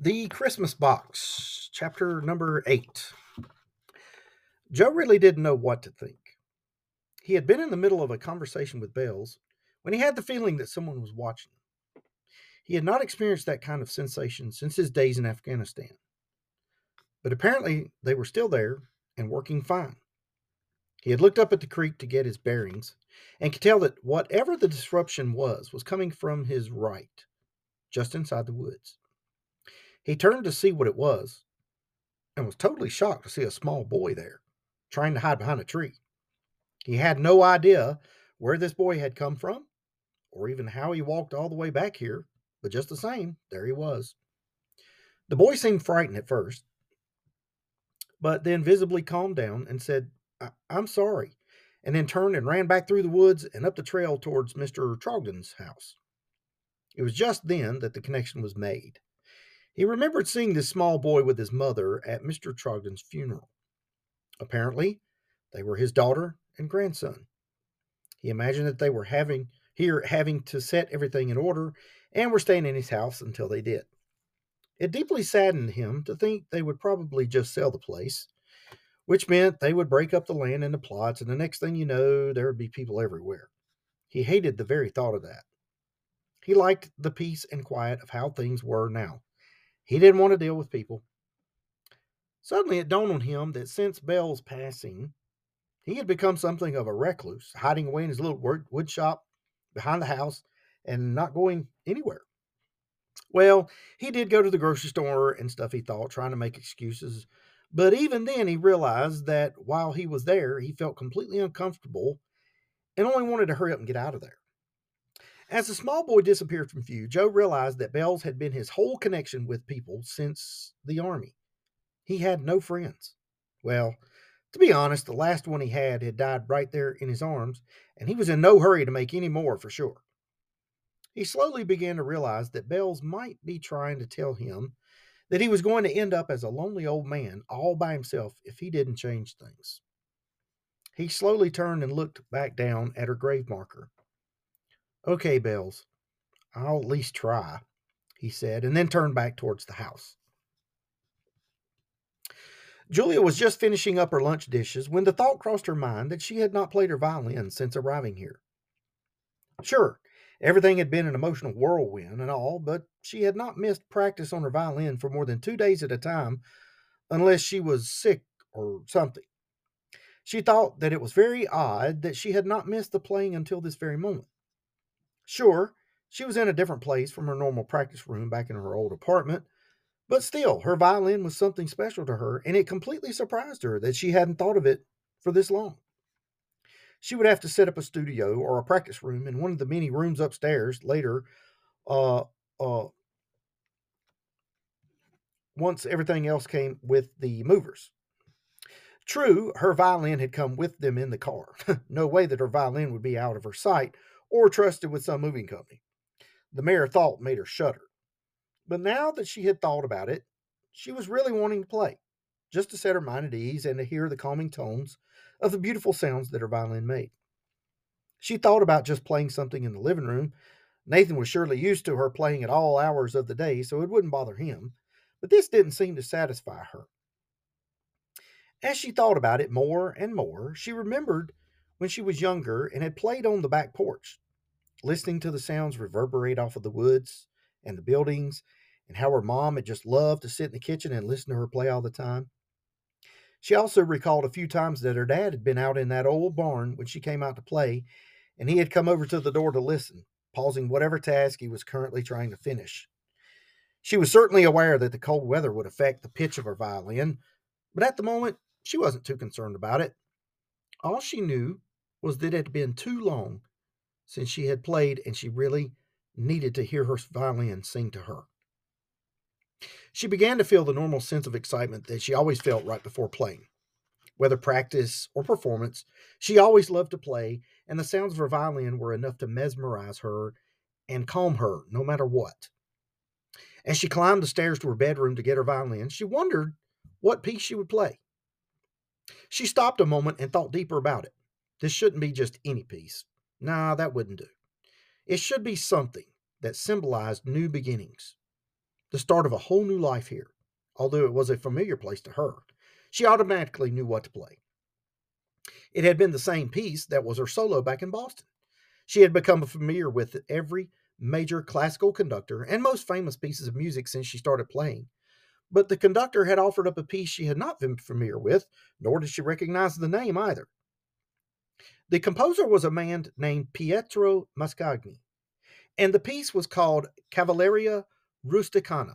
The Christmas Box, chapter number eight. Joe really didn't know what to think. He had been in the middle of a conversation with Bells when he had the feeling that someone was watching. He had not experienced that kind of sensation since his days in Afghanistan. But apparently they were still there and working fine. He had looked up at the creek to get his bearings and could tell that whatever the disruption was was coming from his right, just inside the woods. He turned to see what it was and was totally shocked to see a small boy there, trying to hide behind a tree. He had no idea where this boy had come from or even how he walked all the way back here, but just the same, there he was. The boy seemed frightened at first, but then visibly calmed down and said, I- am sorry, and then turned and ran back through the woods and up the trail towards Mr. Trogdon's house. It was just then that the connection was made. He remembered seeing this small boy with his mother at Mr. Trogdon's funeral. Apparently, they were his daughter and grandson. He imagined that they were having here having to set everything in order and were staying in his house until they did. It deeply saddened him to think they would probably just sell the place, which meant they would break up the land into plots, and the next thing you know, there would be people everywhere. He hated the very thought of that. He liked the peace and quiet of how things were now. He didn't want to deal with people. Suddenly it dawned on him that since Bell's passing, he had become something of a recluse, hiding away in his little wood shop behind the house and not going anywhere. Well, he did go to the grocery store and stuff, he thought, trying to make excuses. But even then, he realized that while he was there, he felt completely uncomfortable and only wanted to hurry up and get out of there. As the small boy disappeared from view, Joe realized that Bells had been his whole connection with people since the army. He had no friends. Well, to be honest, the last one he had had died right there in his arms, and he was in no hurry to make any more for sure. He slowly began to realize that Bells might be trying to tell him that he was going to end up as a lonely old man all by himself if he didn't change things. He slowly turned and looked back down at her grave marker. Okay, Bells, I'll at least try, he said, and then turned back towards the house. Julia was just finishing up her lunch dishes when the thought crossed her mind that she had not played her violin since arriving here. Sure, everything had been an emotional whirlwind and all, but she had not missed practice on her violin for more than two days at a time unless she was sick or something. She thought that it was very odd that she had not missed the playing until this very moment. Sure, she was in a different place from her normal practice room back in her old apartment, but still, her violin was something special to her, and it completely surprised her that she hadn't thought of it for this long. She would have to set up a studio or a practice room in one of the many rooms upstairs later, uh, uh, once everything else came with the movers. True, her violin had come with them in the car. no way that her violin would be out of her sight or trusted with some moving company. The mere thought made her shudder. But now that she had thought about it, she was really wanting to play, just to set her mind at ease and to hear the calming tones of the beautiful sounds that her violin made. She thought about just playing something in the living room. Nathan was surely used to her playing at all hours of the day, so it wouldn't bother him, but this didn't seem to satisfy her. As she thought about it more and more, she remembered when she was younger and had played on the back porch, listening to the sounds reverberate off of the woods and the buildings, and how her mom had just loved to sit in the kitchen and listen to her play all the time. She also recalled a few times that her dad had been out in that old barn when she came out to play, and he had come over to the door to listen, pausing whatever task he was currently trying to finish. She was certainly aware that the cold weather would affect the pitch of her violin, but at the moment, she wasn't too concerned about it. All she knew was that it had been too long since she had played and she really needed to hear her violin sing to her. She began to feel the normal sense of excitement that she always felt right before playing. Whether practice or performance, she always loved to play, and the sounds of her violin were enough to mesmerize her and calm her no matter what. As she climbed the stairs to her bedroom to get her violin, she wondered what piece she would play. She stopped a moment and thought deeper about it. This shouldn't be just any piece. Nah, that wouldn't do. It should be something that symbolized new beginnings. the start of a whole new life here, although it was a familiar place to her. She automatically knew what to play. It had been the same piece that was her solo back in Boston. She had become familiar with every major classical conductor and most famous pieces of music since she started playing. But the conductor had offered up a piece she had not been familiar with, nor did she recognize the name either. The composer was a man named Pietro Mascagni, and the piece was called Cavalleria Rusticana.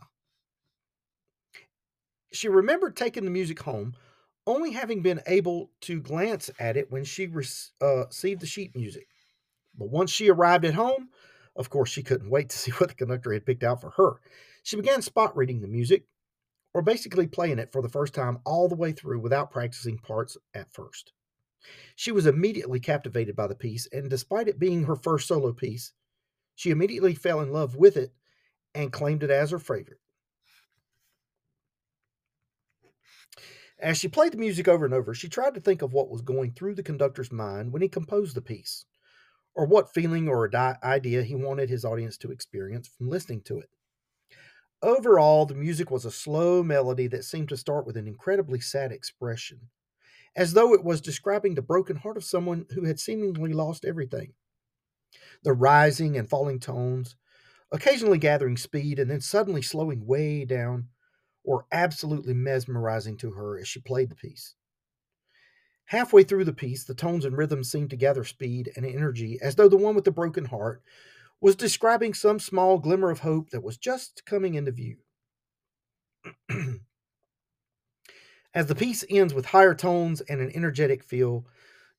She remembered taking the music home, only having been able to glance at it when she uh, received the sheet music. But once she arrived at home, of course, she couldn't wait to see what the conductor had picked out for her. She began spot reading the music, or basically playing it for the first time all the way through without practicing parts at first. She was immediately captivated by the piece, and despite it being her first solo piece, she immediately fell in love with it and claimed it as her favorite. As she played the music over and over, she tried to think of what was going through the conductor's mind when he composed the piece, or what feeling or idea he wanted his audience to experience from listening to it. Overall, the music was a slow melody that seemed to start with an incredibly sad expression, as though it was describing the broken heart of someone who had seemingly lost everything. The rising and falling tones, occasionally gathering speed and then suddenly slowing way down, were absolutely mesmerizing to her as she played the piece. Halfway through the piece, the tones and rhythms seemed to gather speed and energy as though the one with the broken heart was describing some small glimmer of hope that was just coming into view. as the piece ends with higher tones and an energetic feel,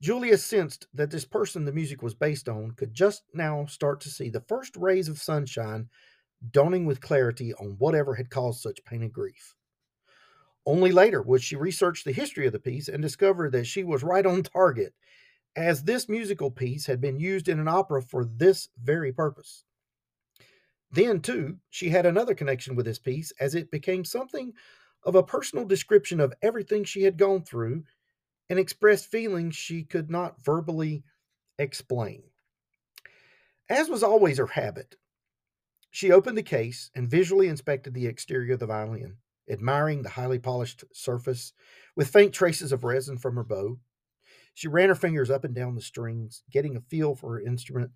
Julia sensed that this person the music was based on could just now start to see the first rays of sunshine dawning with clarity on whatever had caused such pain and grief. Only later would she research the history of the piece and discover that she was right on target, as this musical piece had been used in an opera for this very purpose. Then, too, she had another connection with this piece as it became something of a personal description of everything she had gone through and expressed feelings she could not verbally explain. As was always her habit, she opened the case and visually inspected the exterior of the violin, admiring the highly polished surface with faint traces of resin from her bow. She ran her fingers up and down the strings, getting a feel for her instrument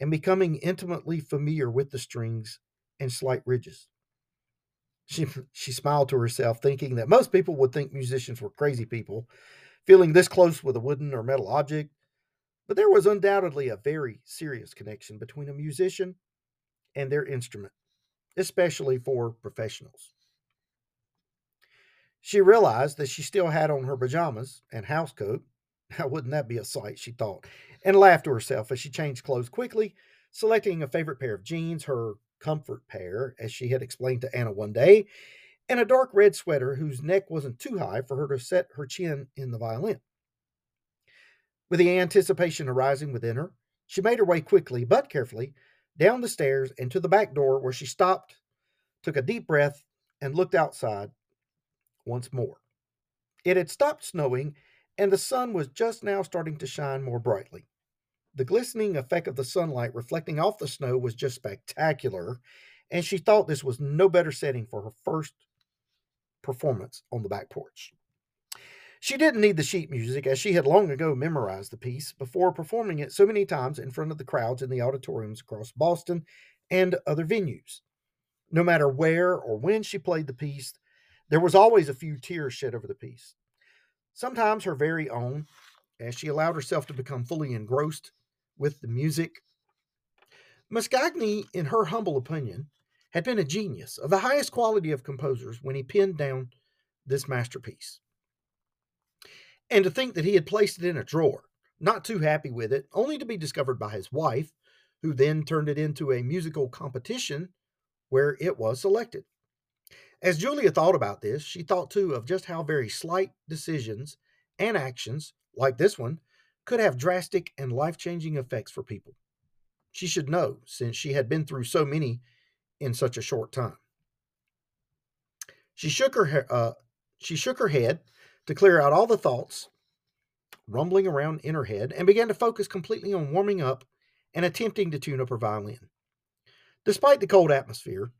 and becoming intimately familiar with the strings and slight ridges. She, she smiled to herself, thinking that most people would think musicians were crazy people, feeling this close with a wooden or metal object. But there was undoubtedly a very serious connection between a musician and their instrument, especially for professionals. She realized that she still had on her pajamas and housecoat. Now, wouldn't that be a sight, she thought, and laughed to herself as she changed clothes quickly, selecting a favorite pair of jeans, her comfort pair, as she had explained to Anna one day, and a dark red sweater whose neck wasn't too high for her to set her chin in the violin. With the anticipation arising within her, she made her way quickly but carefully down the stairs and to the back door where she stopped, took a deep breath, and looked outside once more. It had stopped snowing, and the sun was just now starting to shine more brightly. The glistening effect of the sunlight reflecting off the snow was just spectacular, and she thought this was no better setting for her first performance on the back porch. She didn't need the sheet music, as she had long ago memorized the piece before performing it so many times in front of the crowds in the auditoriums across Boston and other venues. No matter where or when she played the piece, there was always a few tears shed over the piece. Sometimes her very own, as she allowed herself to become fully engrossed with the music. Mascagni, in her humble opinion, had been a genius of the highest quality of composers when he penned down this masterpiece. And to think that he had placed it in a drawer, not too happy with it, only to be discovered by his wife, who then turned it into a musical competition where it was selected. As Julia thought about this, she thought too of just how very slight decisions and actions, like this one, could have drastic and life changing effects for people. She should know, since she had been through so many in such a short time. She shook her uh, she shook her head to clear out all the thoughts rumbling around in her head and began to focus completely on warming up and attempting to tune up her violin. Despite the cold atmosphere,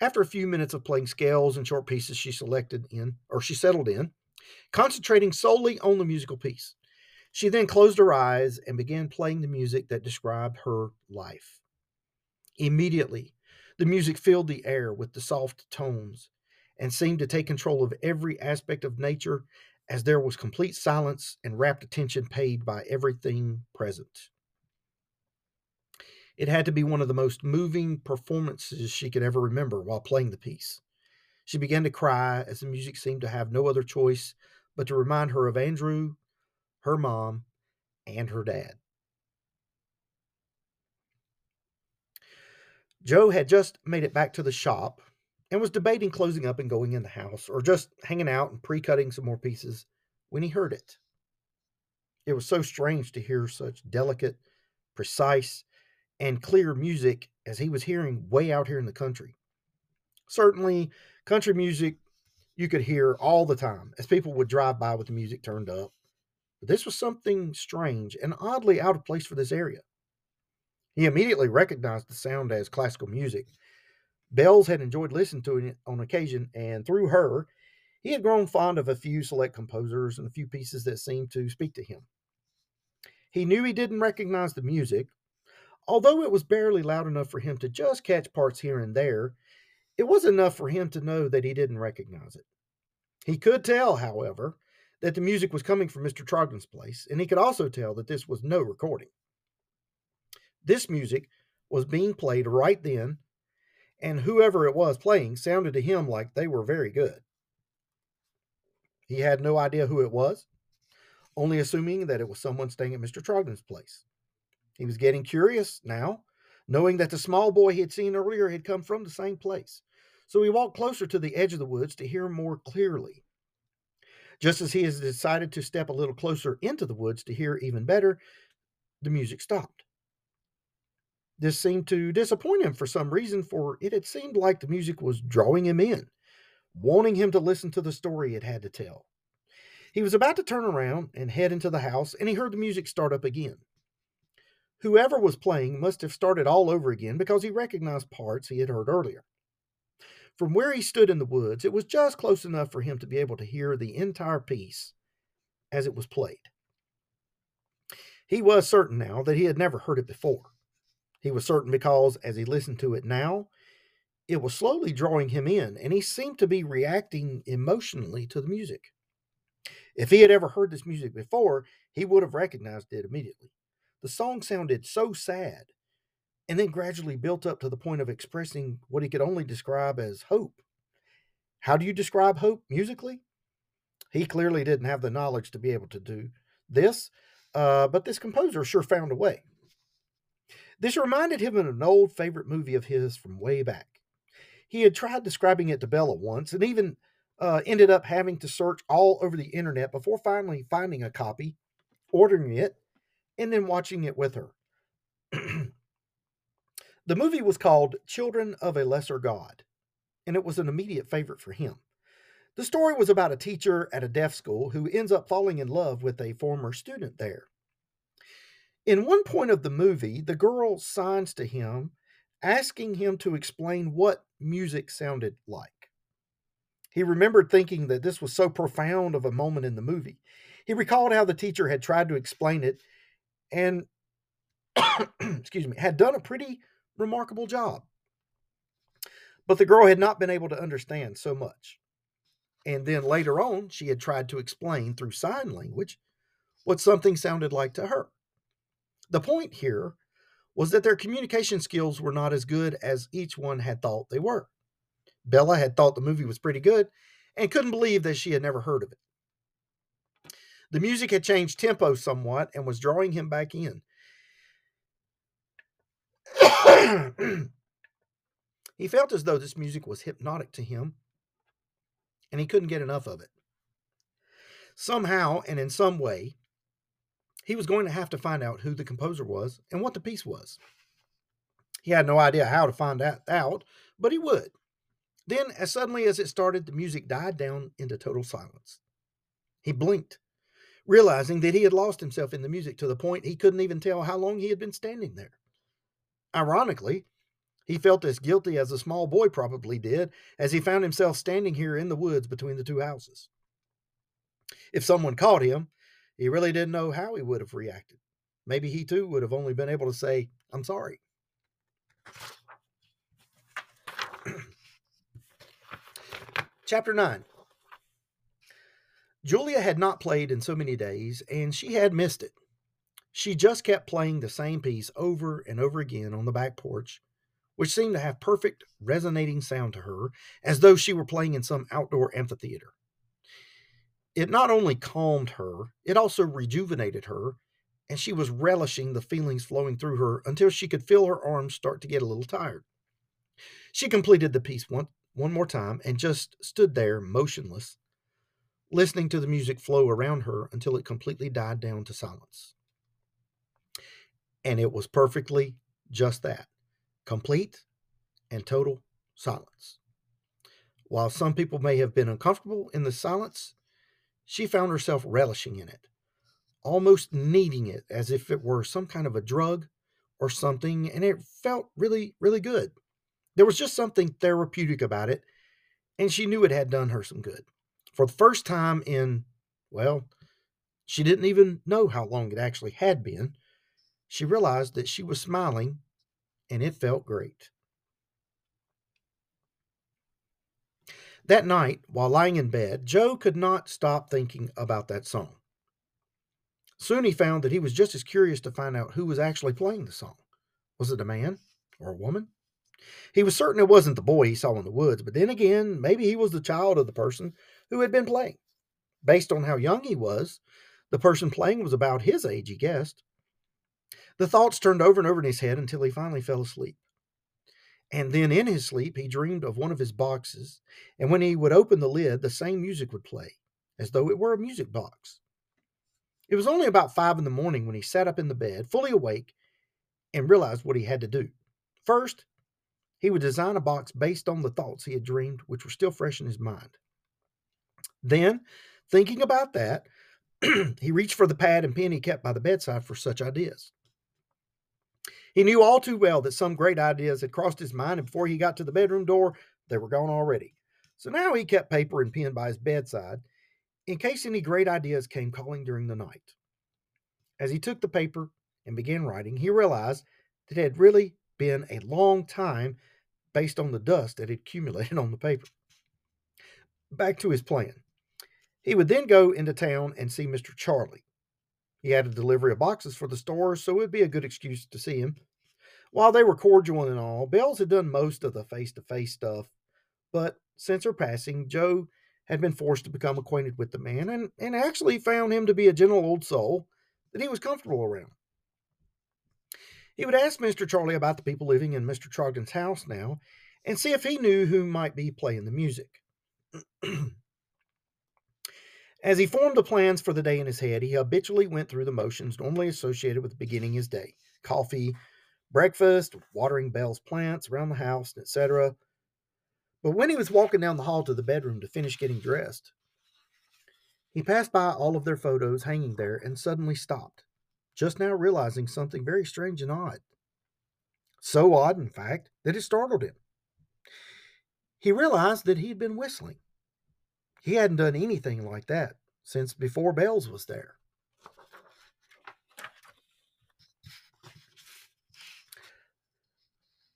After a few minutes of playing scales and short pieces, she selected in, or she settled in, concentrating solely on the musical piece. She then closed her eyes and began playing the music that described her life. Immediately, the music filled the air with the soft tones and seemed to take control of every aspect of nature as there was complete silence and rapt attention paid by everything present. It had to be one of the most moving performances she could ever remember while playing the piece. She began to cry as the music seemed to have no other choice but to remind her of Andrew, her mom, and her dad. Joe had just made it back to the shop and was debating closing up and going in the house or just hanging out and pre cutting some more pieces when he heard it. It was so strange to hear such delicate, precise, and clear music as he was hearing way out here in the country. Certainly, country music you could hear all the time as people would drive by with the music turned up. This was something strange and oddly out of place for this area. He immediately recognized the sound as classical music. Bells had enjoyed listening to it on occasion, and through her, he had grown fond of a few select composers and a few pieces that seemed to speak to him. He knew he didn't recognize the music, although it was barely loud enough for him to just catch parts here and there. It was enough for him to know that he didn't recognize it. He could tell, however, that the music was coming from Mr. Trogdon's place, and he could also tell that this was no recording. This music was being played right then, and whoever it was playing sounded to him like they were very good. He had no idea who it was, only assuming that it was someone staying at Mr. Trogdon's place. He was getting curious now, knowing that the small boy he had seen earlier had come from the same place. So he walked closer to the edge of the woods to hear more clearly. Just as he had decided to step a little closer into the woods to hear even better, the music stopped. This seemed to disappoint him for some reason, for it had seemed like the music was drawing him in, wanting him to listen to the story it had to tell. He was about to turn around and head into the house, and he heard the music start up again. Whoever was playing must have started all over again because he recognized parts he had heard earlier. From where he stood in the woods, it was just close enough for him to be able to hear the entire piece as it was played. He was certain now that he had never heard it before. He was certain because, as he listened to it now, it was slowly drawing him in, and he seemed to be reacting emotionally to the music. If he had ever heard this music before, he would have recognized it immediately. The song sounded so sad, and then gradually built up to the point of expressing what he could only describe as hope. How do you describe hope musically? He clearly didn't have the knowledge to be able to do this, uh, but this composer sure found a way. This reminded him of an old favorite movie of his from way back. He had tried describing it to Bella once and even uh, ended up having to search all over the internet before finally finding a copy, ordering it, and then watching it with her. the movie was called Children of a Lesser God, and it was an immediate favorite for him. The story was about a teacher at a deaf school who ends up falling in love with a former student there. In one point of the movie, the girl signs to him, asking him to explain what music sounded like. He remembered thinking that this was so profound of a moment in the movie. He recalled how the teacher had tried to explain it and, excuse me, had done a pretty remarkable job. But the girl had not been able to understand so much. And then later on, she had tried to explain through sign language what something sounded like to her. The point here was that their communication skills were not as good as each one had thought they were. Bella had thought the movie was pretty good and couldn't believe that she had never heard of it. The music had changed tempo somewhat and was drawing him back in. he felt as though this music was hypnotic to him and he couldn't get enough of it. Somehow and in some way, he was going to have to find out who the composer was and what the piece was. He had no idea how to find that out, but he would. Then, as suddenly as it started, the music died down into total silence. He blinked, realizing that he had lost himself in the music to the point he couldn't even tell how long he had been standing there. Ironically, He felt as guilty as a small boy probably did as he found himself standing here in the woods between the two houses. If someone caught him, he really didn't know how he would have reacted. Maybe he too would have only been able to say, I'm sorry. Chapter 9 Julia had not played in so many days, and she had missed it. She just kept playing the same piece over and over again on the back porch, which seemed to have perfect resonating sound to her, as though she were playing in some outdoor amphitheater. It not only calmed her, it also rejuvenated her, and she was relishing the feelings flowing through her until she could feel her arms start to get a little tired. She completed the piece one, one more time and just stood there motionless, listening to the music flow around her until it completely died down to silence. And it was perfectly just that complete and total silence. While some people may have been uncomfortable in the silence, she found herself relishing in it, almost needing it as if it were some kind of a drug or something, and it felt really, really good. There was just something therapeutic about it, and she knew it had done her some good. For the first time in, well, she didn't even know how long it actually had been, she realized that she was smiling, and it felt great. That night, while lying in bed, Joe could not stop thinking about that song. Soon he found that he was just as curious to find out who was actually playing the song. Was it a man or a woman? He was certain it wasn't the boy he saw in the woods, but then again, maybe he was the child of the person who had been playing. Based on how young he was, the person playing was about his age, he guessed. The thoughts turned over and over in his head until he finally fell asleep. And then in his sleep, he dreamed of one of his boxes, and when he would open the lid, the same music would play, as though it were a music box. It was only about five in the morning when he sat up in the bed, fully awake, and realized what he had to do. First, he would design a box based on the thoughts he had dreamed, which were still fresh in his mind. Then, thinking about that, he reached for the pad and pen he kept by the bedside for such ideas. He knew all too well that some great ideas had crossed his mind, and before he got to the bedroom door, they were gone already. So now he kept paper and pen by his bedside in case any great ideas came calling during the night. As he took the paper and began writing, he realized that it had really been a long time based on the dust that had accumulated on the paper. Back to his plan. He would then go into town and see Mr. Charlie. He had a delivery of boxes for the store, so it would be a good excuse to see him. While they were cordial and all, Bells had done most of the face to face stuff, but since her passing, Joe had been forced to become acquainted with the man and, and actually found him to be a gentle old soul that he was comfortable around. He would ask Mr. Charlie about the people living in Mr. Trogdon's house now and see if he knew who might be playing the music. As he formed the plans for the day in his head, he habitually went through the motions normally associated with the beginning of his day coffee, breakfast, watering Belle's plants around the house, etc. But when he was walking down the hall to the bedroom to finish getting dressed, he passed by all of their photos hanging there and suddenly stopped, just now realizing something very strange and odd. So odd, in fact, that it startled him. He realized that he had been whistling. He hadn't done anything like that since before Bells was there.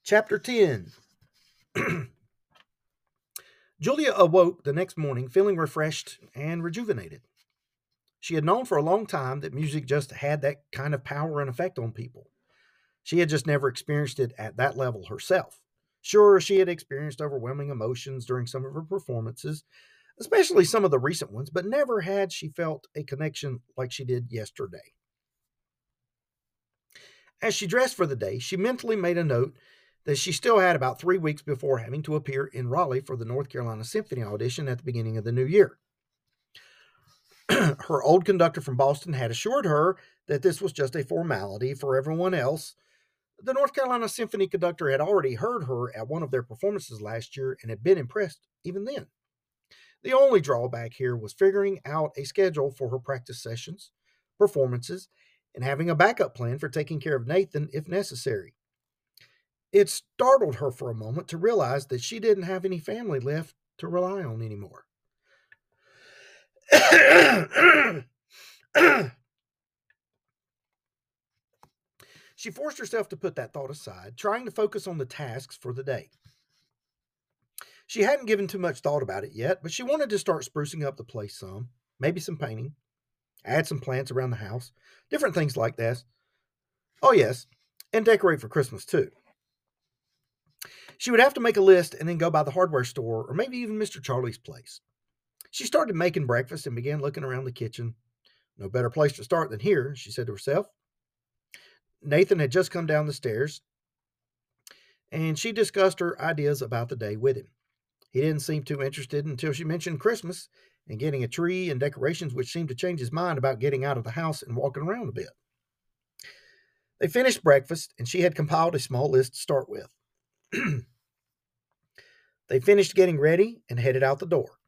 Chapter 10 Julia awoke the next morning feeling refreshed and rejuvenated. She had known for a long time that music just had that kind of power and effect on people. She had just never experienced it at that level herself. Sure, she had experienced overwhelming emotions during some of her performances, especially some of the recent ones, but never had she felt a connection like she did yesterday. As she dressed for the day, she mentally made a note that she still had about three weeks before having to appear in Raleigh for the North Carolina Symphony audition at the beginning of the new year. her old conductor from Boston had assured her that this was just a formality for everyone else. The North Carolina Symphony conductor had already heard her at one of their performances last year and had been impressed even then. The only drawback here was figuring out a schedule for her practice sessions, performances, and having a backup plan for taking care of Nathan if necessary. It startled her for a moment to realize that she didn't have any family left to rely on anymore. she forced herself to put that thought aside, trying to focus on the tasks for the day. She hadn't given too much thought about it yet, but she wanted to start sprucing up the place some, maybe some painting, add some plants around the house, different things like that. Oh, yes, and decorate for Christmas too. She would have to make a list and then go by the hardware store or maybe even Mr. Charlie's place. She started making breakfast and began looking around the kitchen. No better place to start than here, she said to herself. Nathan had just come down the stairs, and she discussed her ideas about the day with him. He didn't seem too interested until she mentioned Christmas and getting a tree and decorations, which seemed to change his mind about getting out of the house and walking around a bit. They finished breakfast, and she had compiled a small list to start with. they finished getting ready and headed out the door.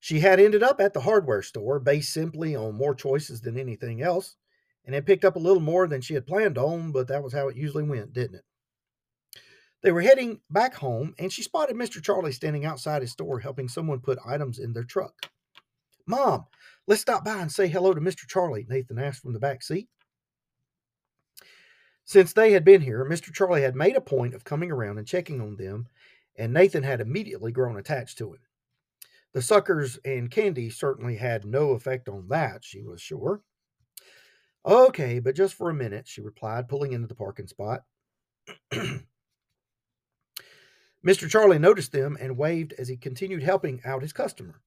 She had ended up at the hardware store based simply on more choices than anything else, and had picked up a little more than she had planned on, but that was how it usually went, didn't it? They were heading back home, and she spotted Mr. Charlie standing outside his store helping someone put items in their truck. Mom, let's stop by and say hello to Mr. Charlie, Nathan asked from the back seat. Since they had been here, Mr. Charlie had made a point of coming around and checking on them, and Nathan had immediately grown attached to him. The suckers and candy certainly had no effect on that, she was sure. Okay, but just for a minute, she replied, pulling into the parking spot. Mr. Charlie noticed them and waved as he continued helping out his customer.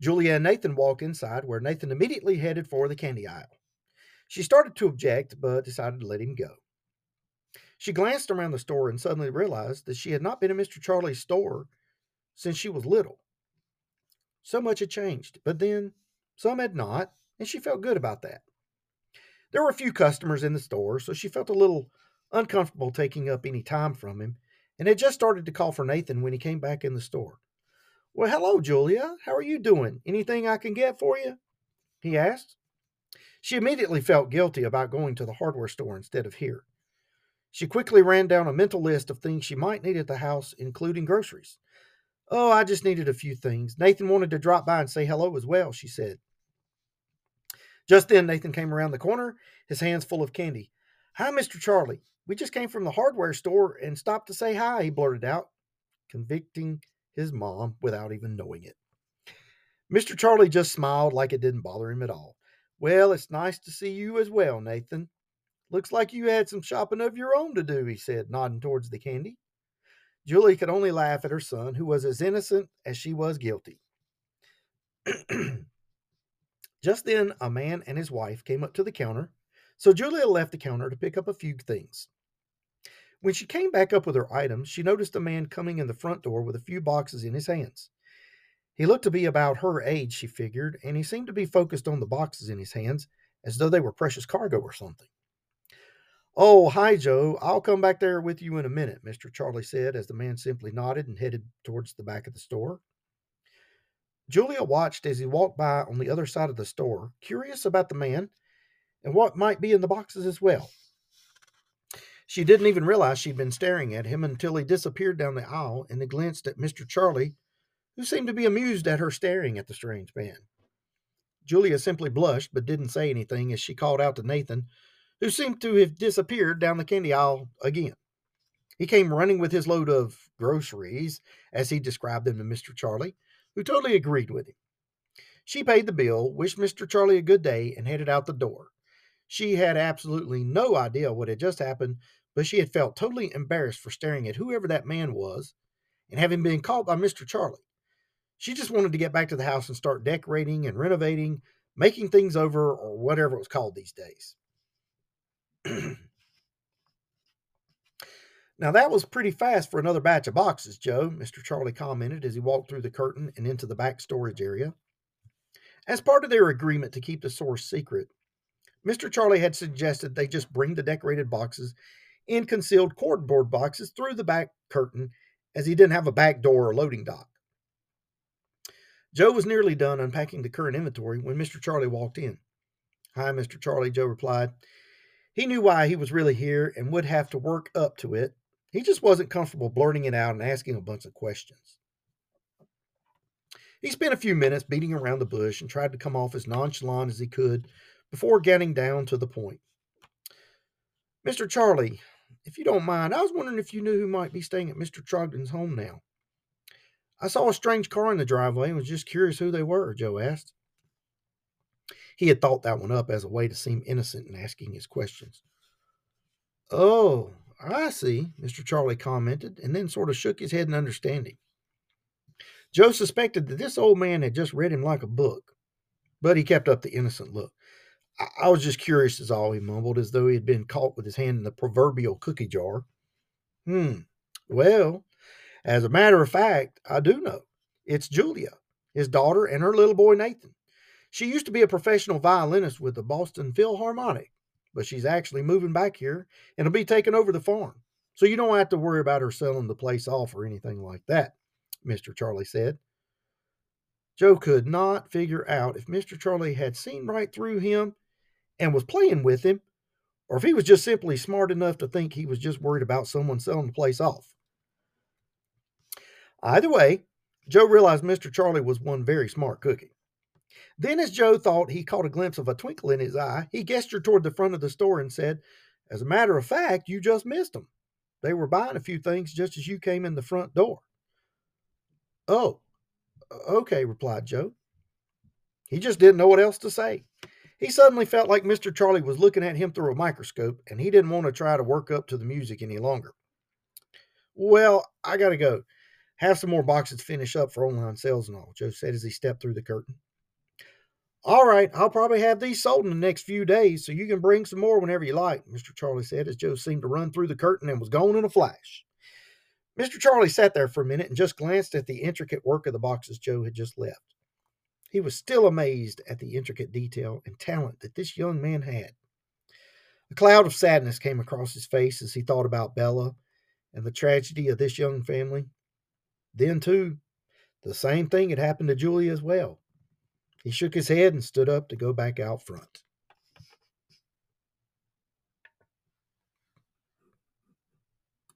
Julia and Nathan walked inside, where Nathan immediately headed for the candy aisle. She started to object, but decided to let him go. She glanced around the store and suddenly realized that she had not been in Mr. Charlie's store since she was little. So much had changed, but then some had not, and she felt good about that. There were a few customers in the store, so she felt a little uncomfortable taking up any time from him, and had just started to call for Nathan when he came back in the store. Well, hello, Julia. How are you doing? Anything I can get for you? he asked. She immediately felt guilty about going to the hardware store instead of here. She quickly ran down a mental list of things she might need at the house, including groceries. Oh, I just needed a few things. Nathan wanted to drop by and say hello as well, she said. Just then, Nathan came around the corner, his hands full of candy. Hi, Mr. Charlie. We just came from the hardware store and stopped to say hi, he blurted out, convicting his mom without even knowing it. Mr. Charlie just smiled like it didn't bother him at all. Well, it's nice to see you as well, Nathan. Looks like you had some shopping of your own to do, he said, nodding towards the candy. Julie could only laugh at her son, who was as innocent as she was guilty. Just then, a man and his wife came up to the counter, so Julia left the counter to pick up a few things. When she came back up with her items, she noticed a man coming in the front door with a few boxes in his hands. He looked to be about her age, she figured, and he seemed to be focused on the boxes in his hands as though they were precious cargo or something. Oh, hi, Joe. I'll come back there with you in a minute, Mr. Charlie said as the man simply nodded and headed towards the back of the store. Julia watched as he walked by on the other side of the store, curious about the man and what might be in the boxes as well. She didn't even realize she'd been staring at him until he disappeared down the aisle and glanced at Mr. Charlie, who seemed to be amused at her staring at the strange man. Julia simply blushed but didn't say anything as she called out to Nathan, who seemed to have disappeared down the candy aisle again. He came running with his load of groceries, as he described them to Mr. Charlie, who totally agreed with him. She paid the bill, wished Mr. Charlie a good day, and headed out the door. She had absolutely no idea what had just happened, but she had felt totally embarrassed for staring at whoever that man was and having been caught by Mr. Charlie. She just wanted to get back to the house and start decorating and renovating, making things over, or whatever it was called these days. now, that was pretty fast for another batch of boxes, Joe, Mr. Charlie commented as he walked through the curtain and into the back storage area. As part of their agreement to keep the source secret, Mr. Charlie had suggested they just bring the decorated boxes in concealed cardboard boxes through the back curtain as he didn't have a back door or loading dock. Joe was nearly done unpacking the current inventory when Mr. Charlie walked in. Hi, Mr. Charlie, Joe replied. He knew why he was really here and would have to work up to it. He just wasn't comfortable blurting it out and asking a bunch of questions. He spent a few minutes beating around the bush and tried to come off as nonchalant as he could before getting down to the point. Mr. Charlie, if you don't mind, I was wondering if you knew who might be staying at Mr. Trogdon's home now. I saw a strange car in the driveway and was just curious who they were, Joe asked. He had thought that one up as a way to seem innocent in asking his questions. Oh, I see, Mr. Charlie commented, and then sort of shook his head in understanding. Joe suspected that this old man had just read him like a book, but he kept up the innocent look. I, was just curious, as all he mumbled, as though he had been caught with his hand in the proverbial cookie jar. Hmm. Well, as a matter of fact, I do know. It's Julia, his daughter, and her little boy Nathan. She used to be a professional violinist with the Boston Philharmonic but she's actually moving back here and will be taking over the farm. So you don't have to worry about her selling the place off or anything like that, Mr. Charlie said. Joe could not figure out if Mr. Charlie had seen right through him and was playing with him, or if he was just simply smart enough to think he was just worried about someone selling the place off. Either way, Joe realized Mr. Charlie was one very smart cookie. Then, as Joe thought he caught a glimpse of a twinkle in his eye, he gestured toward the front of the store and said, As a matter of fact, you just missed them. They were buying a few things just as you came in the front door. Oh, okay, replied Joe. He just didn't know what else to say. He suddenly felt like Mr. Charlie was looking at him through a microscope, and he didn't want to try to work up to the music any longer. Well, I got to go. Have some more boxes finish up for online sales and all, Joe said as he stepped through the curtain. All right, I'll probably have these sold in the next few days, so you can bring some more whenever you like, Mr. Charlie said as Joe seemed to run through the curtain and was gone in a flash. Mr. Charlie sat there for a minute and just glanced at the intricate work of the boxes Joe had just left. He was still amazed at the intricate detail and talent that this young man had. A cloud of sadness came across his face as he thought about Bella and the tragedy of this young family. Then, too, the same thing had happened to Julia as well. He shook his head and stood up to go back out front.